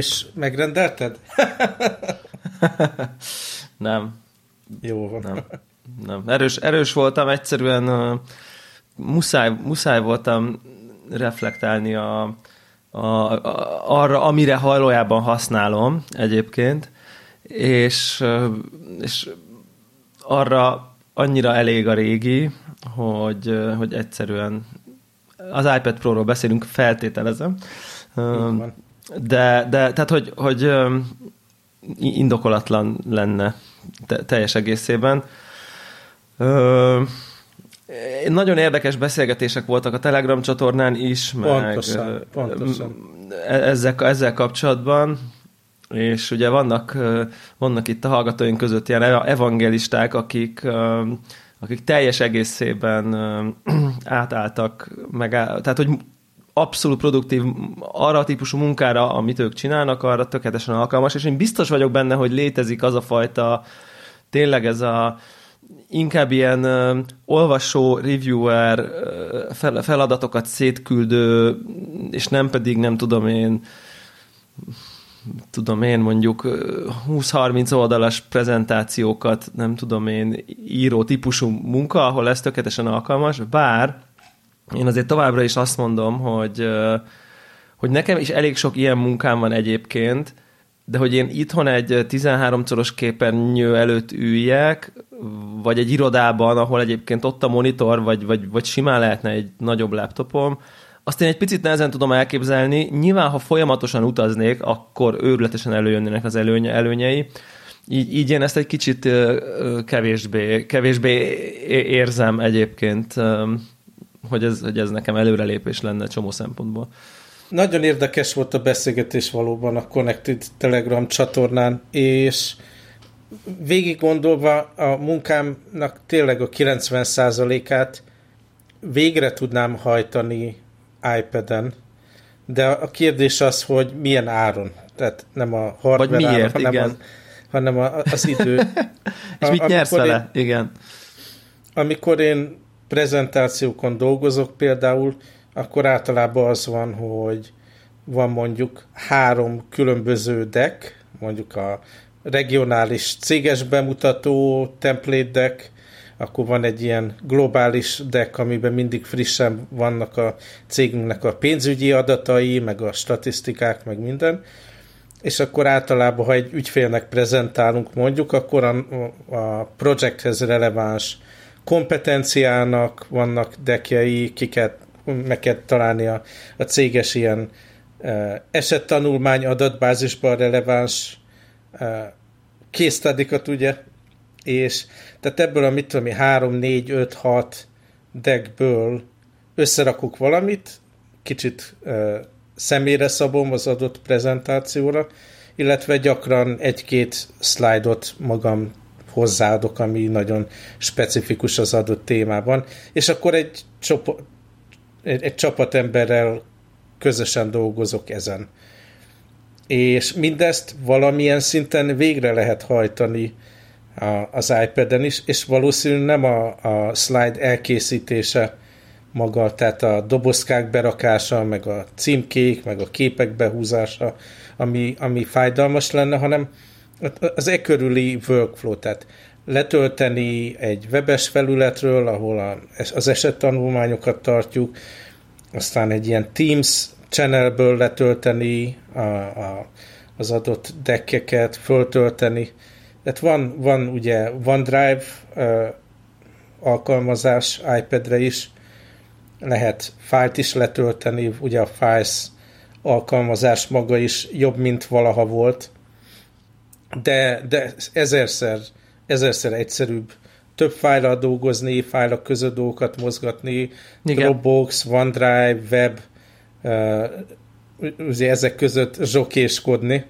És megrendelted? nem. Jó van. Nem. nem. Erős, erős voltam, egyszerűen uh, muszáj, muszáj voltam reflektálni a, a, a, arra, amire hajlójában használom egyébként, és, és arra annyira elég a régi, hogy, hogy egyszerűen az iPad Pro-ról beszélünk, feltételezem. De, de tehát, hogy, hogy indokolatlan lenne teljes egészében. Nagyon érdekes beszélgetések voltak a Telegram csatornán is, pontosan, meg pontosan. E, ezzel, ezzel kapcsolatban, és ugye vannak, vannak itt a hallgatóink között ilyen evangelisták, akik, akik teljes egészében átálltak, meg, tehát hogy abszolút produktív arra a típusú munkára, amit ők csinálnak, arra tökéletesen alkalmas, és én biztos vagyok benne, hogy létezik az a fajta, tényleg ez a inkább ilyen uh, olvasó, reviewer, uh, fel, feladatokat szétküldő, és nem pedig, nem tudom én, tudom én mondjuk 20-30 oldalas prezentációkat, nem tudom én, író típusú munka, ahol ez tökéletesen alkalmas, bár én azért továbbra is azt mondom, hogy, hogy nekem is elég sok ilyen munkám van egyébként, de hogy én itthon egy 13 szoros képernyő előtt üljek, vagy egy irodában, ahol egyébként ott a monitor, vagy, vagy, vagy simán lehetne egy nagyobb laptopom, azt én egy picit nehezen tudom elképzelni. Nyilván, ha folyamatosan utaznék, akkor őrületesen előjönnének az előnye, előnyei. Így, így én ezt egy kicsit kevésbé, kevésbé érzem egyébként, hogy ez, hogy ez nekem előrelépés lenne csomó szempontból. Nagyon érdekes volt a beszélgetés valóban a Connected Telegram csatornán, és végig gondolva a munkámnak tényleg a 90%-át végre tudnám hajtani iPad-en, de a kérdés az, hogy milyen áron. Tehát nem a hardware Vagy miért, áron, hanem, igen. Az, hanem az idő. És a, mit nyersz vele? Én, igen. Amikor én prezentációkon dolgozok például, akkor általában az van, hogy van mondjuk három különböző deck, mondjuk a regionális céges bemutató template deck, akkor van egy ilyen globális deck, amiben mindig frissen vannak a cégünknek a pénzügyi adatai, meg a statisztikák, meg minden, és akkor általában, ha egy ügyfélnek prezentálunk mondjuk, akkor a, a projekthez releváns kompetenciának vannak dekjei, kiket meg kell találni a, a céges ilyen e, esettanulmány adatbázisban releváns e, késztadikat, ugye, és tehát ebből a mit tudom én, 3, 4, 5, 6 deckből összerakok valamit, kicsit e, személyre szabom az adott prezentációra, illetve gyakran egy-két szlájdot magam hozzáadok, ami nagyon specifikus az adott témában, és akkor egy, csoport, egy, egy csapatemberrel közösen dolgozok ezen. És mindezt valamilyen szinten végre lehet hajtani a, az iPad-en is, és valószínűleg nem a, a slide elkészítése maga, tehát a dobozkák berakása, meg a címkék, meg a képek behúzása, ami, ami fájdalmas lenne, hanem az e körüli workflow, tehát letölteni egy webes felületről, ahol a, az esettanulmányokat tartjuk, aztán egy ilyen Teams channelből letölteni a, a, az adott deckeket, föltölteni. Tehát van, van ugye OneDrive uh, alkalmazás iPad-re is, lehet fájlt is letölteni, ugye a Files alkalmazás maga is jobb, mint valaha volt, de, de ezerszer, ezerszer egyszerűbb több fájlal dolgozni, fájlok között dolgokat mozgatni, Igen. Dropbox, OneDrive, Web, uh, ugye ezek között zsokéskodni,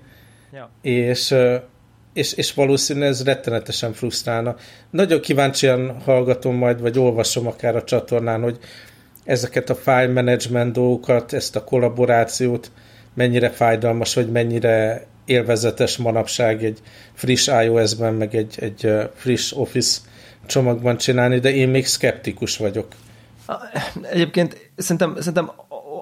ja. és, uh, és, és valószínűleg ez rettenetesen frusztrálna. Nagyon kíváncsian hallgatom majd, vagy olvasom akár a csatornán, hogy ezeket a file management dolgokat, ezt a kollaborációt mennyire fájdalmas, vagy mennyire élvezetes manapság egy friss iOS-ben, meg egy, egy friss Office csomagban csinálni, de én még szkeptikus vagyok. Egyébként szerintem, szerintem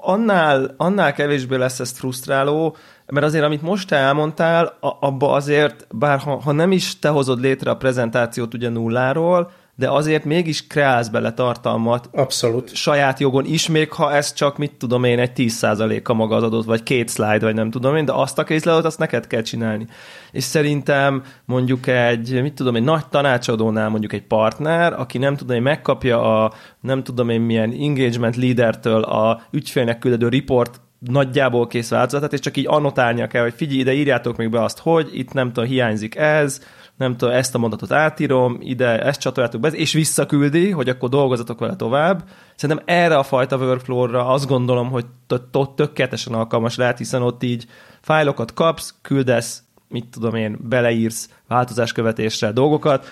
annál, annál kevésbé lesz ez frusztráló, mert azért, amit most elmondtál, abba azért, bár ha, ha nem is te hozod létre a prezentációt ugye nulláról, de azért mégis kreálsz bele tartalmat. Abszolút. Saját jogon is, még ha ez csak, mit tudom én, egy 10%-a maga az adott, vagy két slide, vagy nem tudom én, de azt a kézlelőt, azt neked kell csinálni. És szerintem mondjuk egy, mit tudom, egy nagy tanácsadónál mondjuk egy partner, aki nem tudom én, megkapja a, nem tudom én milyen engagement leadertől a ügyfélnek küldő report nagyjából kész változatát, és csak így annotálnia kell, hogy figyelj, ide írjátok még be azt, hogy itt nem tudom, hiányzik ez, nem tudom, ezt a mondatot átírom, ide ezt csatoljátok be, és visszaküldi, hogy akkor dolgozatok vele tovább. Szerintem erre a fajta workflow-ra azt gondolom, hogy tökéletesen alkalmas lehet, hiszen ott így fájlokat kapsz, küldesz, mit tudom én, beleírsz változáskövetésre dolgokat.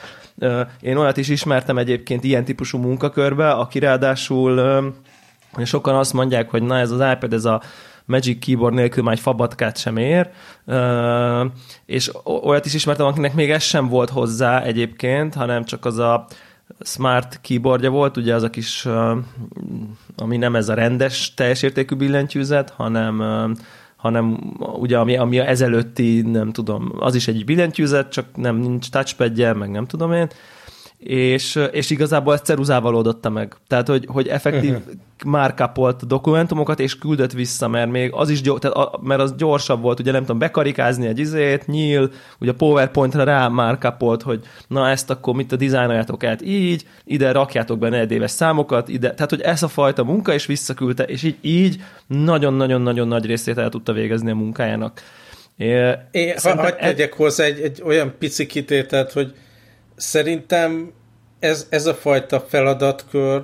Én olyat is ismertem egyébként ilyen típusú munkakörbe, aki ráadásul sokan azt mondják, hogy na ez az iPad, ez a Magic Keyboard nélkül már egy fabatkát sem ér, és olyat is ismertem, akinek még ez sem volt hozzá egyébként, hanem csak az a smart keyboardja volt, ugye az a kis, ami nem ez a rendes teljes értékű billentyűzet, hanem hanem ugye ami, ami ezelőtti, nem tudom, az is egy billentyűzet, csak nem nincs touchpadje, meg nem tudom én, és, és igazából ezt ceruzával oldotta meg. Tehát, hogy, hogy effektív uh-huh. már kapolt dokumentumokat, és küldött vissza, mert még az is gyors, tehát a, mert az gyorsabb volt, ugye nem tudom, bekarikázni egy izét, nyíl, ugye a PowerPoint-ra rá már kapolt, hogy na ezt akkor mit a dizájnoljátok át így, ide rakjátok be éves számokat, ide, tehát, hogy ez a fajta munka, és visszaküldte, és így, így nagyon-nagyon-nagyon nagy részét el tudta végezni a munkájának. É, Én, ha, hagyd e- tegyek hozzá egy, egy olyan pici kitételt, hogy szerintem ez, ez a fajta feladatkör,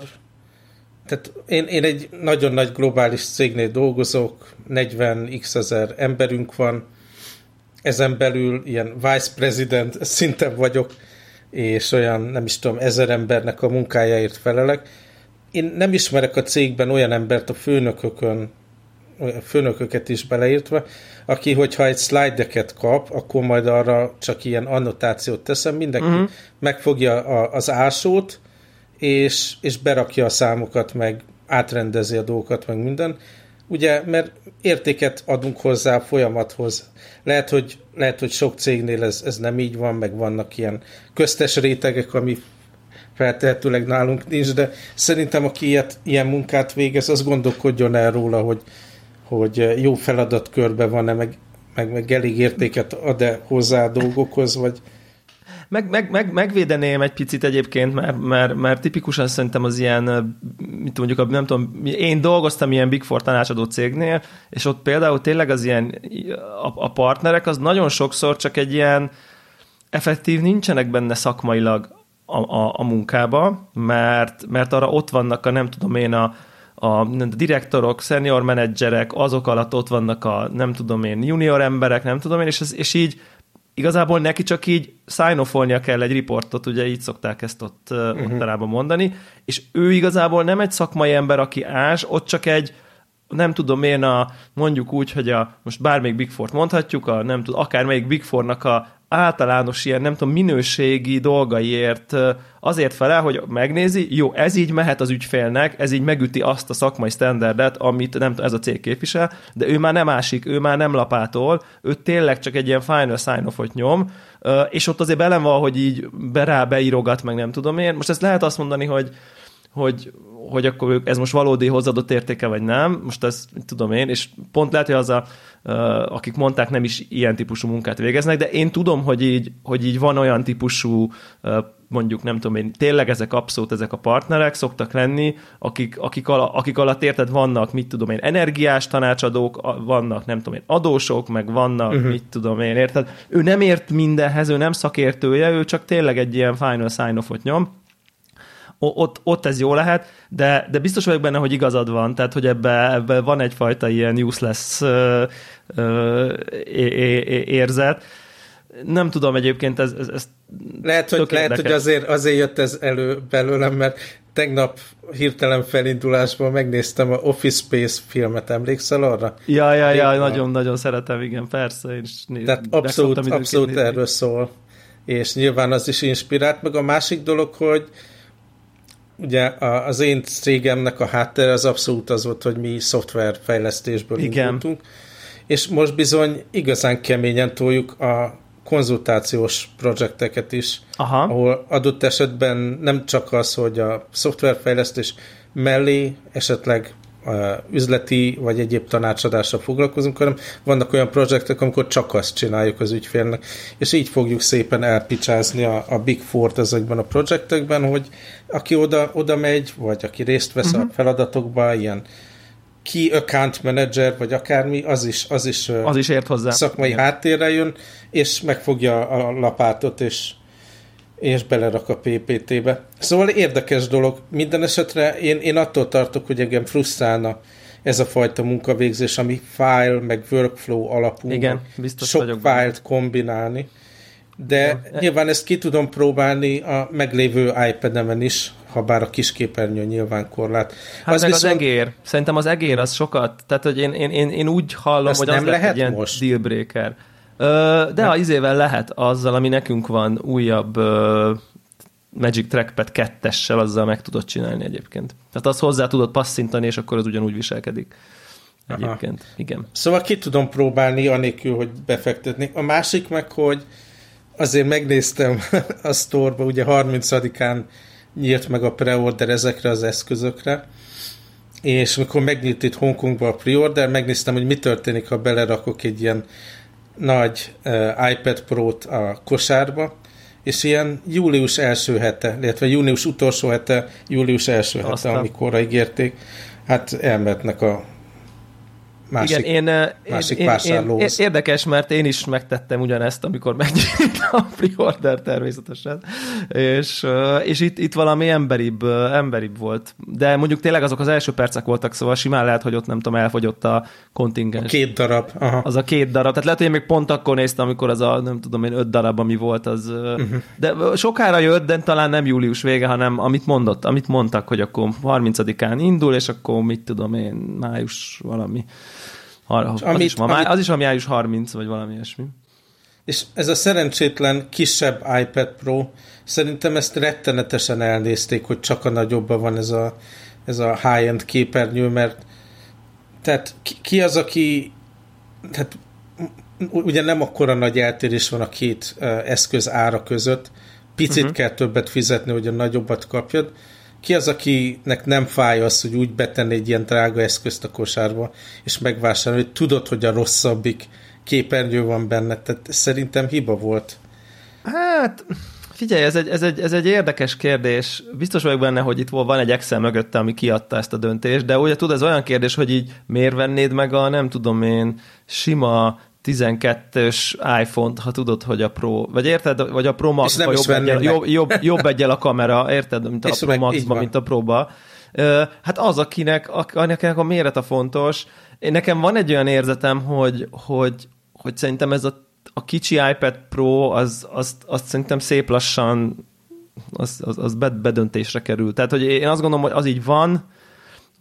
tehát én, én egy nagyon nagy globális cégnél dolgozok, 40 x ezer emberünk van, ezen belül ilyen vice president szinten vagyok, és olyan, nem is tudom, ezer embernek a munkájáért felelek. Én nem ismerek a cégben olyan embert a főnökökön, főnököket is beleértve, aki, hogyha egy slide-eket kap, akkor majd arra csak ilyen annotációt teszem, mindenki uh-huh. megfogja a, az ásót, és, és berakja a számokat, meg átrendezi a dolgokat, meg minden. Ugye, mert értéket adunk hozzá a folyamathoz. Lehet, hogy, lehet, hogy sok cégnél ez, ez nem így van, meg vannak ilyen köztes rétegek, ami feltehetőleg nálunk nincs, de szerintem aki ilyet, ilyen munkát végez, az gondolkodjon el róla, hogy hogy jó feladatkörbe van-e, meg, meg, meg elég értéket ad-e hozzá a dolgokhoz, vagy? Meg, meg, meg, megvédeném egy picit egyébként, mert, mert, mert tipikusan szerintem az ilyen, mit mondjuk, nem tudom, én dolgoztam ilyen Big Four tanácsadó cégnél, és ott például tényleg az ilyen, a, a partnerek az nagyon sokszor csak egy ilyen effektív nincsenek benne szakmailag a, a, a munkába, mert, mert arra ott vannak a nem tudom én a, a direktorok, senior menedzserek, azok alatt ott vannak a nem tudom én, junior emberek, nem tudom én, és, ez, és így igazából neki csak így sign kell egy riportot, ugye így szokták ezt ott, uh-huh. ott mondani, és ő igazából nem egy szakmai ember, aki ás, ott csak egy nem tudom én a, mondjuk úgy, hogy a, most bármelyik Big Four-t mondhatjuk, a, nem tudom, akármelyik Big Four-nak a általános ilyen, nem tudom, minőségi dolgaiért azért felel, hogy megnézi, jó, ez így mehet az ügyfélnek, ez így megüti azt a szakmai standardet, amit nem ez a cég képvisel, de ő már nem ásik, ő már nem lapától, ő tényleg csak egy ilyen final sign off nyom, és ott azért belen van, hogy így be rá beírogat, meg nem tudom én. Most ezt lehet azt mondani, hogy hogy, hogy akkor ez most valódi hozzáadott értéke, vagy nem, most ezt tudom én, és pont lehet, hogy az a, akik mondták, nem is ilyen típusú munkát végeznek, de én tudom, hogy így, hogy így van olyan típusú mondjuk nem tudom én, tényleg ezek abszolút ezek a partnerek szoktak lenni, akik, akik, ala, akik alatt érted vannak, mit tudom én, energiás tanácsadók, vannak nem tudom én, adósok, meg vannak, uh-huh. mit tudom én, érted? Ő nem ért mindenhez, ő nem szakértője, ő csak tényleg egy ilyen final sign-offot nyom, ott, ott ez jó lehet, de, de biztos vagyok benne, hogy igazad van, tehát hogy ebbe, ebbe van egyfajta ilyen useless uh, uh, érzet. Nem tudom egyébként, ez, ez, ez lehet, hogy, lehet, hogy azért, azért jött ez elő belőlem, mert tegnap hirtelen felindulásból megnéztem a Office Space filmet, emlékszel arra? Ja, ja, ja, nagyon-nagyon szeretem, igen, persze. Én is néz, Tehát abszolút, abszolút erről szól. És nyilván az is inspirált, meg a másik dolog, hogy ugye az én cégemnek a háttere az abszolút az volt, hogy mi szoftverfejlesztésből Igen. indultunk, és most bizony igazán keményen toljuk a konzultációs projekteket is, Aha. ahol adott esetben nem csak az, hogy a szoftverfejlesztés mellé esetleg üzleti vagy egyéb tanácsadással foglalkozunk, hanem vannak olyan projektek, amikor csak azt csináljuk az ügyfélnek, és így fogjuk szépen elpicsázni a, a Big Four-t ezekben a projektekben, hogy aki oda, oda megy, vagy aki részt vesz uh-huh. a mhm. feladatokban, ilyen key account manager, vagy akármi, az is, az is, az is ért hozzá. szakmai Igen. háttérre jön, és megfogja a lapátot, és és belerak a PPT-be. Szóval érdekes dolog. Minden esetre én, én attól tartok, hogy engem frusztrálna ez a fajta munkavégzés, ami file, meg workflow alapú. Igen, biztos Sok fájlt kombinálni. De ja. nyilván ezt ki tudom próbálni a meglévő iPad-emen is, ha bár a kisképernyő nyilván korlát. Hát az meg viszont... az egér. Szerintem az egér az sokat, tehát hogy én, én, én, én úgy hallom, Ezt hogy az nem lehet egy ilyen most? dealbreaker. De az izével lehet azzal, ami nekünk van újabb Magic Trackpad 2-essel, azzal meg tudod csinálni egyébként. Tehát azt hozzá tudod passzintani, és akkor az ugyanúgy viselkedik. Egyébként, Aha. igen. Szóval ki tudom próbálni, anélkül, hogy befektetni. A másik meg, hogy azért megnéztem a sztorba, ugye 30-án nyílt meg a preorder ezekre az eszközökre, és amikor megnyílt itt Hongkongban a preorder, megnéztem, hogy mi történik, ha belerakok egy ilyen nagy uh, iPad Pro-t a kosárba, és ilyen július első hete, illetve június utolsó hete, július első hete, Aztán. amikor ígérték, hát elmetnek a másik, Igen, én, másik én, én, én, Érdekes, mert én is megtettem ugyanezt, amikor megnyílt a pre-order természetesen, és, és itt, itt valami emberibb, emberibb volt. De mondjuk tényleg azok az első percek voltak, szóval simán lehet, hogy ott nem tudom, elfogyott a kontingens. A két darab. Aha. Az a két darab. Tehát lehet, hogy én még pont akkor néztem, amikor az a, nem tudom én, öt darab, ami volt, az... Uh-huh. De sokára jött, de talán nem július vége, hanem amit mondott, amit mondtak, hogy akkor 30-án indul, és akkor mit tudom én, május valami. Az, amit, is, ma, amit, az is a május 30, vagy valami ilyesmi. És ez a szerencsétlen kisebb iPad Pro, szerintem ezt rettenetesen elnézték, hogy csak a nagyobban van ez a, ez a high-end képernyő, mert tehát ki, ki az, aki tehát ugye nem akkora nagy eltérés van a két eszköz ára között, picit uh-huh. kell többet fizetni, hogy a nagyobbat kapjad, ki az, akinek nem fáj az, hogy úgy betenni egy ilyen drága eszközt a kosárba, és megvásárolni, hogy tudod, hogy a rosszabbik képernyő van benne, tehát szerintem hiba volt. Hát, figyelj, ez egy, ez, egy, ez egy érdekes kérdés. Biztos vagyok benne, hogy itt van egy Excel mögötte, ami kiadta ezt a döntést, de ugye tudod, ez olyan kérdés, hogy így miért vennéd meg a, nem tudom én, sima 12-ös iPhone-t, ha tudod, hogy a Pro, vagy érted, vagy a Pro Max, jobb, egyel, jobb, jobb, jobb egyel a kamera, érted, mint a Pro Max-ban, mint a Pro-ba. Hát az, akinek, akinek a méret a fontos. Én nekem van egy olyan érzetem, hogy, hogy, hogy szerintem ez a, a kicsi iPad Pro, az, az, az szerintem szép lassan az, az, az bedöntésre kerül. Tehát, hogy én azt gondolom, hogy az így van,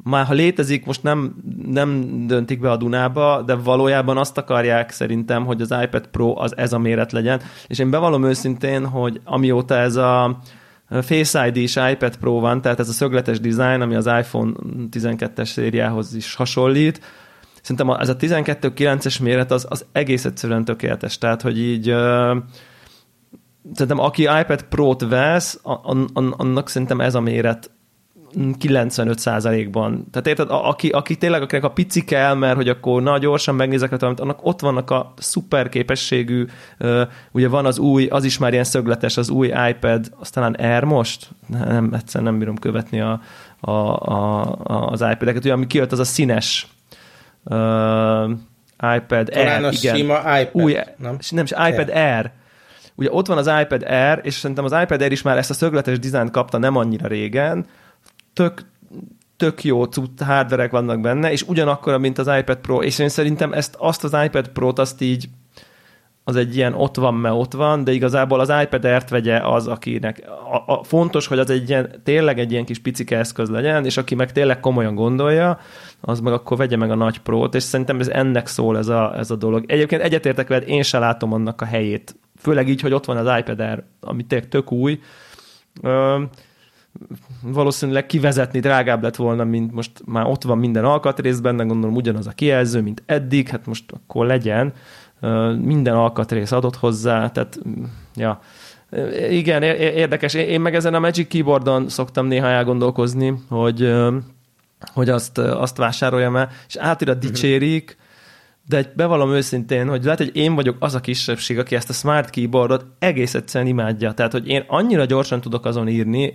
már ha létezik, most nem, nem döntik be a Dunába, de valójában azt akarják szerintem, hogy az iPad Pro az ez a méret legyen, és én bevallom őszintén, hogy amióta ez a Face ID-s iPad Pro van, tehát ez a szögletes design, ami az iPhone 12-es szériához is hasonlít, szerintem ez a 12-9-es méret az, az egész egyszerűen tökéletes, tehát hogy így uh, szerintem aki iPad Pro-t vesz, annak szerintem ez a méret 95%-ban. Tehát érted, a, aki, aki tényleg, akinek a pici kell, mert hogy akkor na gyorsan megnézek, amit annak ott vannak a szuper képességű, ugye van az új, az is már ilyen szögletes, az új iPad, aztán Air most? Nem, egyszerűen nem bírom követni a, a, a, az iPad-eket, ugye ami kijött, az a színes uh, iPad Talán Air, a igen. sima iPad, új, nem? Nem, iPad Air. Air. Ugye ott van az iPad Air, és szerintem az iPad Air is már ezt a szögletes dizájnt kapta nem annyira régen, tök, tök jó cucc, hardverek vannak benne, és ugyanakkor, mint az iPad Pro, és én szerintem ezt, azt az iPad Pro-t azt így az egy ilyen ott van, mert ott van, de igazából az iPad Air-t vegye az, akinek a, a, fontos, hogy az egy ilyen, tényleg egy ilyen kis picike eszköz legyen, és aki meg tényleg komolyan gondolja, az meg akkor vegye meg a nagy Pro-t, és szerintem ez ennek szól ez a, ez a dolog. Egyébként egyetértek veled, én se látom annak a helyét. Főleg így, hogy ott van az iPad Air, ami tényleg tök új. Ö, valószínűleg kivezetni drágább lett volna, mint most már ott van minden alkatrész benne, gondolom ugyanaz a kijelző, mint eddig, hát most akkor legyen. Minden alkatrész adott hozzá, tehát ja, igen, érdekes. Én meg ezen a Magic Keyboardon szoktam néha elgondolkozni, hogy, hogy azt, azt vásároljam el, és átira mhm. dicsérik, de egy bevallom őszintén, hogy lehet, hogy én vagyok az a kisebbség, aki ezt a smart keyboardot egész egyszerűen imádja. Tehát, hogy én annyira gyorsan tudok azon írni,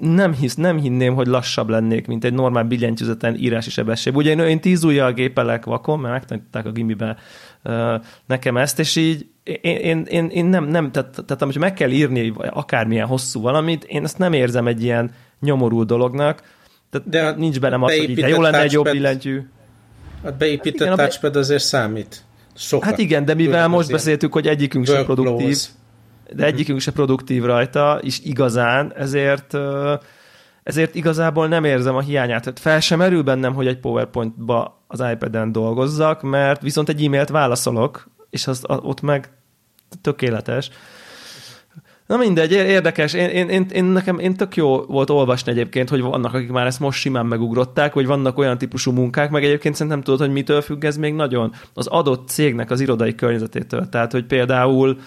nem, hisz, nem hinném, hogy lassabb lennék, mint egy normál billentyűzeten írási sebesség. Ugye én, én tíz ujjal gépelek vakon, mert megtanították a gimibe nekem ezt, és így én, én, én, én nem, nem tehát, tehát amikor meg kell írni akármilyen hosszú valamit, én ezt nem érzem egy ilyen nyomorú dolognak, tehát De nincs bennem az, hogy így, jó lenne egy jobb billentyű. A beépített hát igen, touchpad azért számít. Sokat. Hát igen, de mivel most beszéltük, hogy egyikünk sem produktív, de egyikünk sem produktív rajta, és igazán, ezért ezért igazából nem érzem a hiányát. Tehát fel sem merül bennem, hogy egy PowerPoint-ba az iPad-en dolgozzak, mert viszont egy e-mailt válaszolok, és az, ott meg tökéletes. Na mindegy, érdekes. Én, én, én, én, nekem én tök jó volt olvasni egyébként, hogy vannak, akik már ezt most simán megugrották, hogy vannak olyan típusú munkák, meg egyébként szerintem tudod, hogy mitől függ ez még nagyon? Az adott cégnek az irodai környezetétől. Tehát, hogy például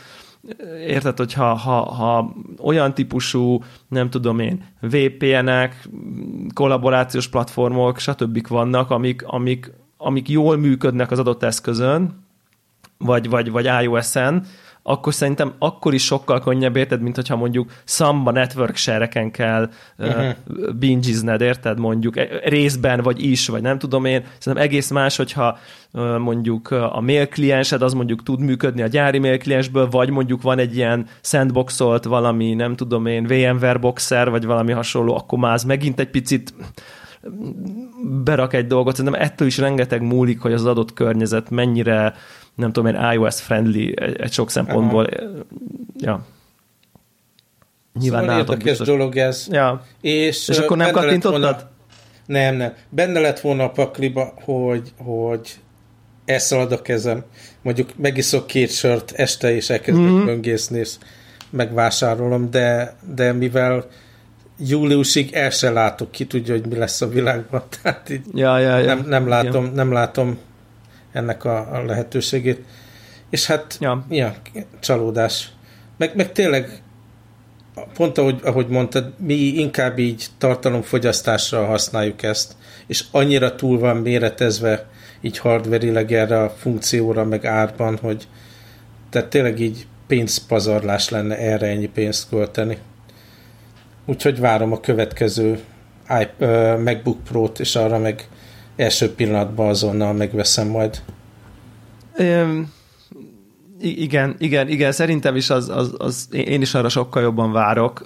érted, hogy ha, ha, ha olyan típusú, nem tudom én, VPN-ek, kollaborációs platformok, stb. vannak, amik, amik, amik jól működnek az adott eszközön, vagy, vagy, vagy iOS-en, akkor szerintem akkor is sokkal könnyebb, érted, mint hogyha mondjuk Samba network share kell uh-huh. uh, bingizned, érted, mondjuk e, részben, vagy is, vagy nem tudom én. Szerintem egész más, hogyha mondjuk a mail kliensed az mondjuk tud működni a gyári mail kliensből, vagy mondjuk van egy ilyen sandboxolt valami, nem tudom én, VMware boxer, vagy valami hasonló, akkor már az megint egy picit berak egy dolgot, szerintem ettől is rengeteg múlik, hogy az adott környezet mennyire nem tudom én, iOS friendly egy sok szempontból. Aha. Ja. Nyilván szóval érdekes biztos. dolog ez. Ja. És, és akkor nem kattintottad? Volna, nem, nem. Benne lett volna a pakliba, hogy, hogy elszalad a kezem. Mondjuk megiszok két sört este, és elkezdek mm-hmm. böngészni, és megvásárolom, de, de mivel júliusig el se látok, ki tudja, hogy mi lesz a világban. Tehát így ja, ja, ja. Nem, nem, látom, ja. nem látom ennek a, lehetőségét. És hát, ja, ja csalódás. Meg, meg tényleg, pont ahogy, ahogy mondtad, mi inkább így tartalomfogyasztásra használjuk ezt, és annyira túl van méretezve így hardverileg erre a funkcióra, meg árban, hogy tehát tényleg így pénzpazarlás lenne erre ennyi pénzt költeni. Úgyhogy várom a következő MacBook Pro-t, és arra meg első pillanatban azonnal megveszem majd. Um, igen, igen, igen, szerintem is az, az, az, én is arra sokkal jobban várok,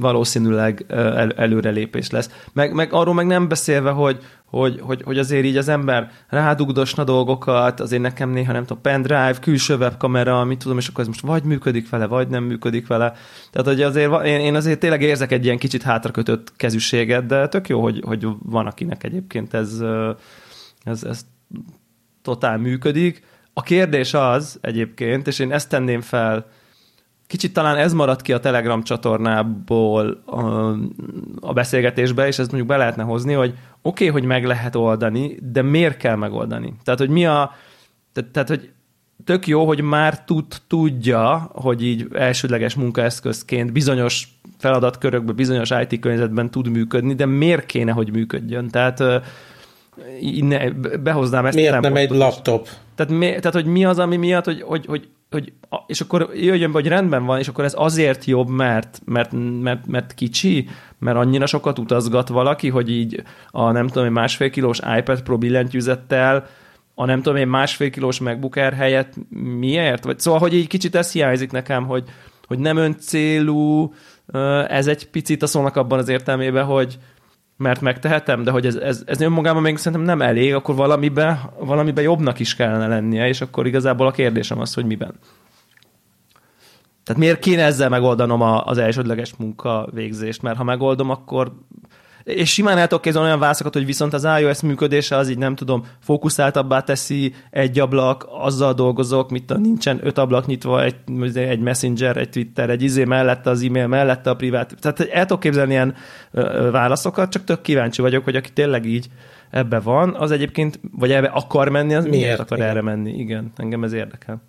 valószínűleg el, előrelépés lesz. Meg, meg arról meg nem beszélve, hogy, hogy, hogy, hogy azért így az ember rádugdosna dolgokat, azért nekem néha nem tudom, pendrive, külső webkamera, mit tudom, és akkor ez most vagy működik vele, vagy nem működik vele. Tehát, hogy azért én, én azért tényleg érzek egy ilyen kicsit hátrakötött kezűséget, de tök jó, hogy, hogy van akinek egyébként ez, ez, ez totál működik. A kérdés az egyébként, és én ezt tenném fel, kicsit talán ez maradt ki a Telegram csatornából a, a beszélgetésbe, és ezt mondjuk be lehetne hozni, hogy oké, okay, hogy meg lehet oldani, de miért kell megoldani? Tehát, hogy mi a... Tehát, tehát hogy tök jó, hogy már tud, tudja, hogy így elsődleges munkaeszközként bizonyos feladatkörökben, bizonyos IT környezetben tud működni, de miért kéne, hogy működjön? Tehát ne, behoznám ezt. Miért nem egy laptop? Tehát, mi, tehát, hogy mi az, ami miatt, hogy, hogy, hogy, hogy és akkor jöjjön be, hogy rendben van, és akkor ez azért jobb, mert, mert, mert, mert kicsi, mert annyira sokat utazgat valaki, hogy így a nem tudom, másfél kilós iPad Pro billentyűzettel a nem tudom, egy másfél kilós MacBook Air helyett miért? Vagy, szóval, hogy így kicsit ez hiányzik nekem, hogy, hogy nem öncélú, ez egy picit a szónak abban az értelmében, hogy, mert megtehetem, de hogy ez, ez, ez önmagában még szerintem nem elég, akkor valamiben, valamiben jobbnak is kellene lennie, és akkor igazából a kérdésem az, hogy miben. Tehát miért kéne ezzel megoldanom a, az elsődleges munka végzést? Mert ha megoldom, akkor és simán el tudok képzelni olyan válaszokat, hogy viszont az iOS működése az így nem tudom, fókuszáltabbá teszi, egy ablak, azzal dolgozok, mit tudom, nincsen öt ablak nyitva, egy, egy messenger, egy Twitter, egy izé mellette az e-mail, mellette a privát. Tehát el tudok képzelni ilyen válaszokat, csak tök kíváncsi vagyok, hogy aki tényleg így ebbe van, az egyébként, vagy ebbe akar menni, az miért, miért akar igen. erre menni? Igen, engem ez érdekel.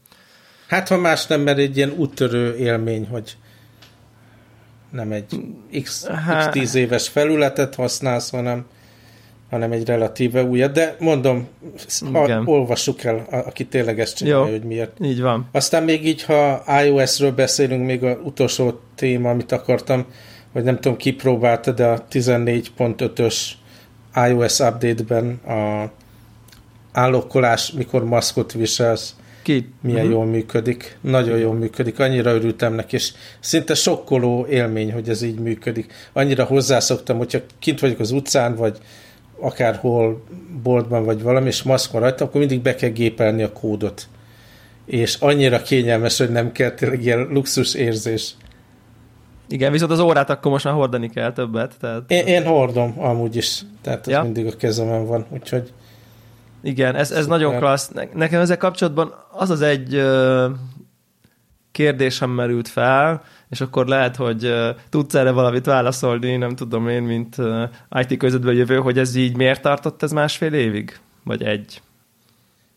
Hát, ha más nem, mert egy ilyen úttörő élmény, hogy nem egy x, x 10 éves felületet használsz, hanem, hanem egy relatíve újat. De mondom, ha olvassuk el, aki tényleg ezt csinálja, Jó, hogy miért. Így van. Aztán még így, ha iOS-ről beszélünk, még az utolsó téma, amit akartam, hogy nem tudom, ki próbálta, de a 14.5-ös iOS update-ben a állokkolás, mikor maszkot viselsz, ki? Milyen uh-huh. jól működik. Nagyon jól működik. Annyira örültem neki, és szinte sokkoló élmény, hogy ez így működik. Annyira hozzászoktam, hogyha kint vagyok az utcán, vagy akárhol boltban, vagy valami, és maszkon rajta, akkor mindig be kell gépelni a kódot. És annyira kényelmes, hogy nem kell tényleg ilyen luxus érzés. Igen, viszont az órát akkor most már hordani kell többet. Tehát... Én, én hordom amúgy is, tehát ja. mindig a kezemen van, úgyhogy igen, ez, ez nagyon klassz. Nekem ezzel kapcsolatban az az egy kérdésem merült fel, és akkor lehet, hogy tudsz erre valamit válaszolni, nem tudom én, mint IT közöttből jövő, hogy ez így miért tartott ez másfél évig? Vagy egy?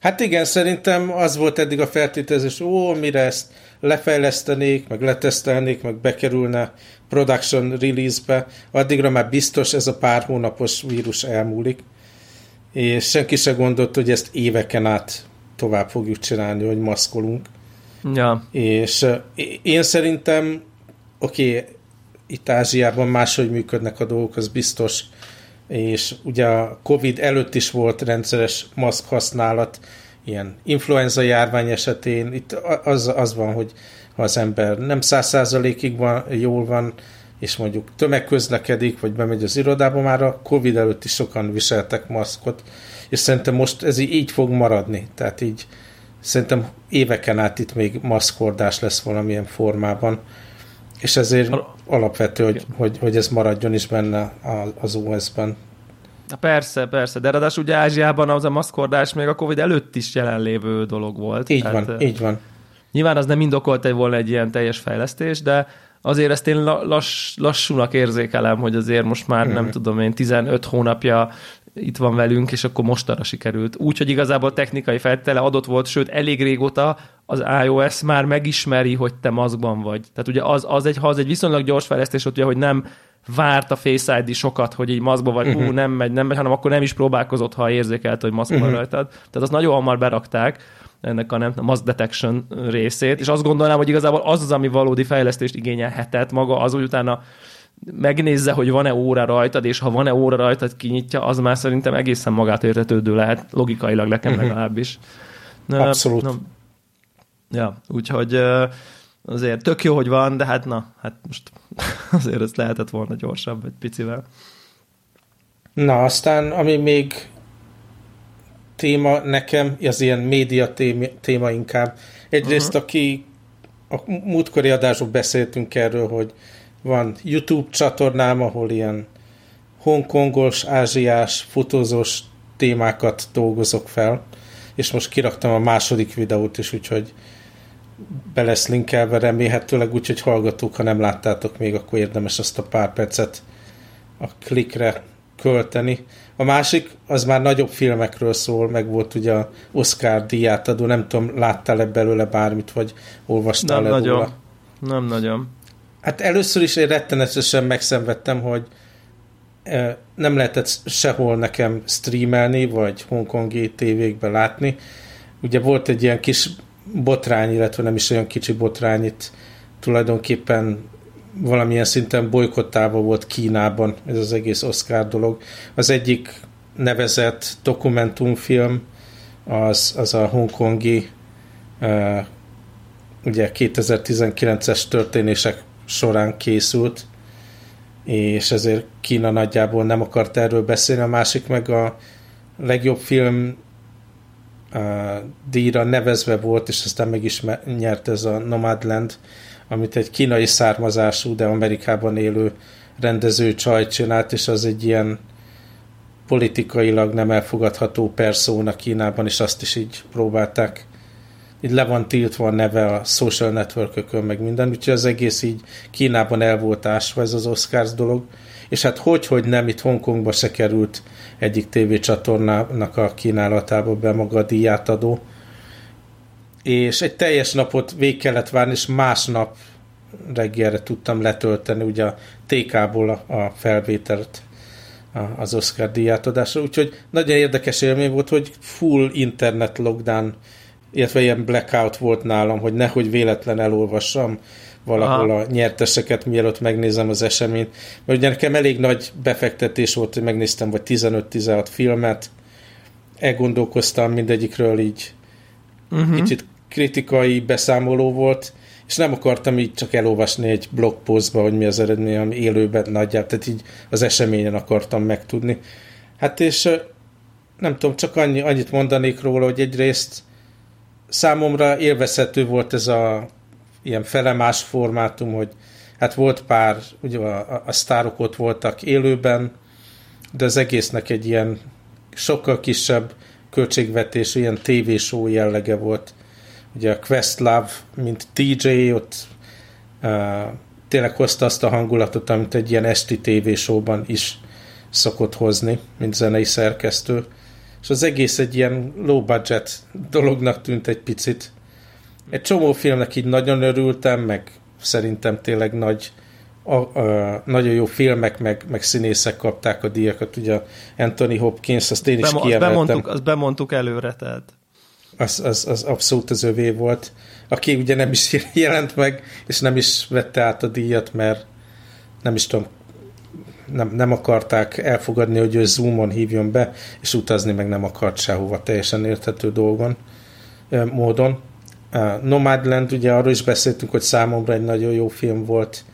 Hát igen, szerintem az volt eddig a feltételezés, ó, mire ezt lefejlesztenék, meg letesztelnék, meg bekerülne production release-be, addigra már biztos ez a pár hónapos vírus elmúlik és senki se gondolt, hogy ezt éveken át tovább fogjuk csinálni, hogy maszkolunk. Ja. És én szerintem, oké, okay, itt Ázsiában máshogy működnek a dolgok, az biztos, és ugye a Covid előtt is volt rendszeres maszk használat, ilyen influenza járvány esetén, itt az, az van, hogy ha az ember nem száz százalékig van, jól van, és mondjuk tömegközlekedik, vagy bemegy az irodába, már a Covid előtt is sokan viseltek maszkot, és szerintem most ez így fog maradni. Tehát így szerintem éveken át itt még maszkordás lesz valamilyen formában, és ezért alapvető, hogy, hogy, hogy ez maradjon is benne az OS-ben. Persze, persze, de ráadásul ugye Ázsiában az a maszkordás még a Covid előtt is jelenlévő dolog volt. Így Tehát, van, így van. Nyilván az nem indokolt volna egy ilyen teljes fejlesztés, de azért ezt én lass, lassúnak érzékelem, hogy azért most már nem mm. tudom én 15 hónapja itt van velünk, és akkor mostanra sikerült. Úgyhogy igazából technikai feltétele adott volt, sőt elég régóta az iOS már megismeri, hogy te maszkban vagy. Tehát ugye az, az egy, ha az egy viszonylag gyors fejlesztés volt, ugye, hogy nem várt a Face ID sokat, hogy így maszkban vagy, uh-huh. ú, nem megy, nem megy, hanem akkor nem is próbálkozott, ha érzékelt, hogy maszkban uh-huh. rajtad. Tehát azt nagyon hamar berakták ennek a, nem, a mass detection részét, és azt gondolnám, hogy igazából az az, ami valódi fejlesztést igényelhetett maga, az, hogy utána megnézze, hogy van-e óra rajtad, és ha van-e óra rajtad, kinyitja, az már szerintem egészen magát értetődő lehet, logikailag nekem uh-huh. legalábbis. Abszolút. Na, ja, úgyhogy azért tök jó, hogy van, de hát na, hát most azért ez lehetett volna gyorsabb egy picivel. Na, aztán ami még téma nekem, az ilyen média téma, téma inkább. Egyrészt, uh-huh. aki a múltkori adásban beszéltünk erről, hogy van YouTube csatornám, ahol ilyen hongkongos, ázsiás, fotózós témákat dolgozok fel, és most kiraktam a második videót is, úgyhogy be lesz linkelve remélhetőleg, úgyhogy hallgatók, ha nem láttátok még, akkor érdemes azt a pár percet a klikre költeni. A másik, az már nagyobb filmekről szól, meg volt ugye a Oscar díját adó, nem tudom, láttál-e belőle bármit, vagy olvastál Nem nagyon. Róla? Nem nagyon. Hát először is én rettenetesen megszenvedtem, hogy nem lehetett sehol nekem streamelni, vagy hongkongi tévékbe látni. Ugye volt egy ilyen kis botrány, illetve nem is olyan kicsi botrány itt tulajdonképpen valamilyen szinten bolykottálva volt Kínában ez az egész Oscar dolog. Az egyik nevezett dokumentumfilm az, az a hongkongi uh, ugye 2019-es történések során készült, és ezért Kína nagyjából nem akart erről beszélni, a másik meg a legjobb film uh, díjra nevezve volt, és aztán meg is nyert ez a Nomadland, amit egy kínai származású, de Amerikában élő rendező csaj csinált, és az egy ilyen politikailag nem elfogadható perszóna Kínában, és azt is így próbálták. Így le van tiltva a neve a social network meg minden, úgyhogy az egész így Kínában el volt ásva ez az Oscars dolog, és hát hogy, hogy nem, itt Hongkongba se került egyik tévécsatornának a kínálatába be maga a díját adó. És egy teljes napot vég kellett várni, és másnap reggelre tudtam letölteni ugye a TK-ból a, a felvételt az Oscar díjátadásra, úgyhogy nagyon érdekes élmény volt, hogy full internet lockdown, illetve ilyen blackout volt nálam, hogy nehogy véletlen elolvassam valahol Aha. a nyerteseket, mielőtt megnézem az eseményt. Mert ugye nekem elég nagy befektetés volt, hogy megnéztem vagy 15-16 filmet, elgondolkoztam mindegyikről így uh-huh. kicsit kritikai beszámoló volt, és nem akartam így csak elolvasni egy blogpostba, hogy mi az eredmény, ami élőben nagyjából, tehát így az eseményen akartam megtudni. Hát és nem tudom, csak annyi, annyit mondanék róla, hogy egyrészt számomra élvezhető volt ez a ilyen felemás formátum, hogy hát volt pár, ugye a, a sztárok ott voltak élőben, de az egésznek egy ilyen sokkal kisebb költségvetés, ilyen tévésó jellege volt. Ugye a Questlove, mint TJ, ott uh, tényleg hozta azt a hangulatot, amit egy ilyen esti tévésóban is szokott hozni, mint zenei szerkesztő. És az egész egy ilyen low budget dolognak tűnt egy picit, egy csomó filmnek így nagyon örültem, meg szerintem tényleg nagy, a, a, nagyon jó filmek, meg, meg színészek kapták a díjakat, ugye Anthony Hopkins, azt én is Bemo, kiemeltem. Bemondtuk, azt bemondtuk előre, tehát. Az, az, az abszolút az övé volt, aki ugye nem is jelent meg, és nem is vette át a díjat, mert nem is tudom, nem, nem akarták elfogadni, hogy ő Zoomon hívjon be, és utazni meg nem akart sehova teljesen érthető dolgon, módon. Nomadland, ugye arról is beszéltünk, hogy számomra egy nagyon jó film volt,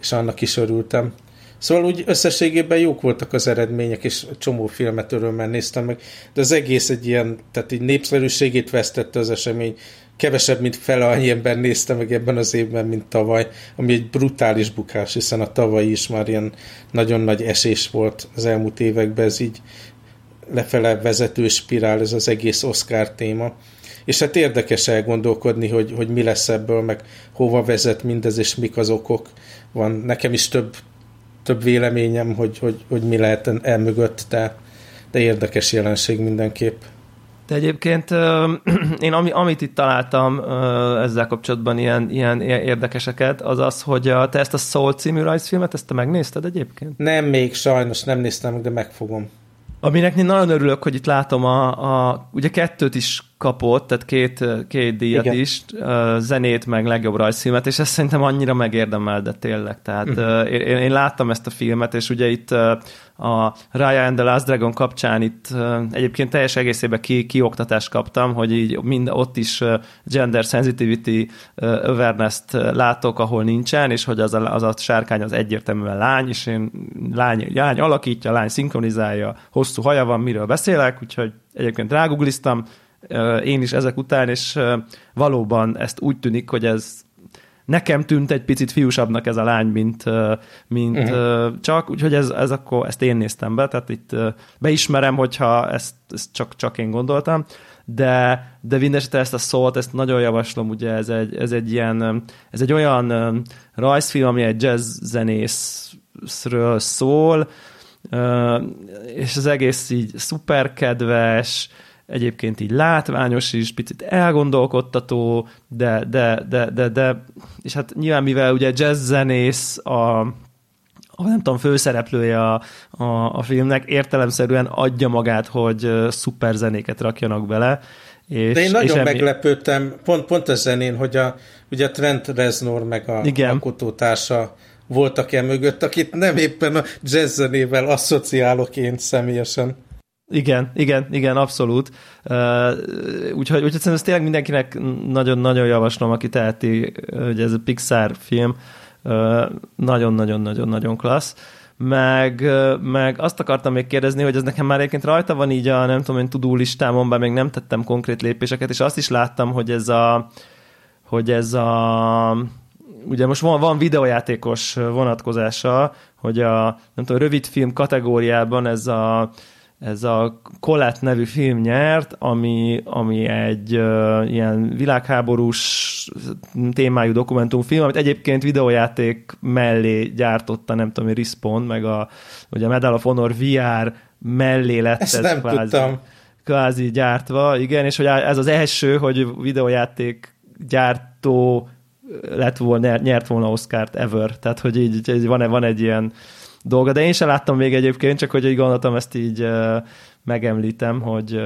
és annak is örültem. Szóval úgy összességében jók voltak az eredmények, és csomó filmet örömmel néztem meg, de az egész egy ilyen, tehát így népszerűségét vesztette az esemény. Kevesebb, mint fele annyi ember nézte meg ebben az évben, mint tavaly, ami egy brutális bukás, hiszen a tavaly is már ilyen nagyon nagy esés volt az elmúlt években, ez így lefele vezető spirál, ez az egész Oscar téma és hát érdekes elgondolkodni, hogy, hogy mi lesz ebből, meg hova vezet mindez, és mik az okok. Van nekem is több, több véleményem, hogy, hogy, hogy mi lehet el mögött, de, de érdekes jelenség mindenképp. De egyébként én ami, amit itt találtam ezzel kapcsolatban ilyen, ilyen érdekeseket, az az, hogy te ezt a Soul című rajzfilmet, ezt te megnézted egyébként? Nem, még sajnos nem néztem de megfogom. Aminek én nagyon örülök, hogy itt látom a, a ugye kettőt is kapott, tehát két, két díjat Igen. is, zenét, meg legjobb rajzfilmet, és ezt szerintem annyira megérdemel, de tényleg. Tehát uh-huh. én, én láttam ezt a filmet, és ugye itt a Raya and the Last Dragon kapcsán itt egyébként teljes egészében ki, kioktatást kaptam, hogy így mind ott is gender sensitivity awareness-t látok, ahol nincsen, és hogy az a, az a sárkány az egyértelműen lány, és én lány, lány alakítja, lány szinkronizálja, hosszú haja van, miről beszélek, úgyhogy egyébként rágoogliztam, én is ezek után, és valóban ezt úgy tűnik, hogy ez nekem tűnt egy picit fiúsabbnak ez a lány, mint, mint uh-huh. csak, úgyhogy ez, ez akkor, ezt én néztem be, tehát itt beismerem, hogyha ezt, ezt csak, csak én gondoltam, de, de mindesetre ezt a szót, ezt nagyon javaslom, ugye ez egy, ez egy ilyen, ez egy olyan rajzfilm, ami egy jazz zenészről szól, és az egész így szuper kedves, egyébként így látványos is, picit elgondolkodtató, de, de, de, de, de és hát nyilván mivel ugye jazz zenész a, a nem tudom, főszereplője a, a, a filmnek értelemszerűen adja magát, hogy szuper zenéket rakjanak bele. És, De én nagyon és meglepődtem, pont, pont a zenén, hogy a, ugye a Trent Reznor meg a Igen. alkotótársa voltak-e mögött, akit nem éppen a jazz zenével asszociálok én személyesen. Igen, igen, igen, abszolút. Úgyhogy, úgyhogy szerintem ezt tényleg mindenkinek nagyon-nagyon javaslom, aki teheti, hogy ez a Pixar film nagyon-nagyon-nagyon-nagyon klassz. Meg, meg azt akartam még kérdezni, hogy ez nekem már egyébként rajta van így a, nem tudom én, tudó listámon, bár még nem tettem konkrét lépéseket, és azt is láttam, hogy ez a, hogy ez a ugye most van, van videójátékos vonatkozása, hogy a nem tudom, rövid film kategóriában ez a ez a Colette nevű film nyert, ami, ami egy uh, ilyen világháborús témájú dokumentumfilm, amit egyébként videójáték mellé gyártotta, nem tudom, Respawn, meg a, ugye a Medal of Honor VR mellé lett Ezt ez nem kvázi, tudtam. kvázi gyártva, igen, és hogy ez az első, hogy videójáték gyártó lett volna, nyert volna Oscar-t ever, tehát hogy így van, van egy ilyen dolga, de én sem láttam még egyébként, csak hogy így gondoltam, ezt így megemlítem, hogy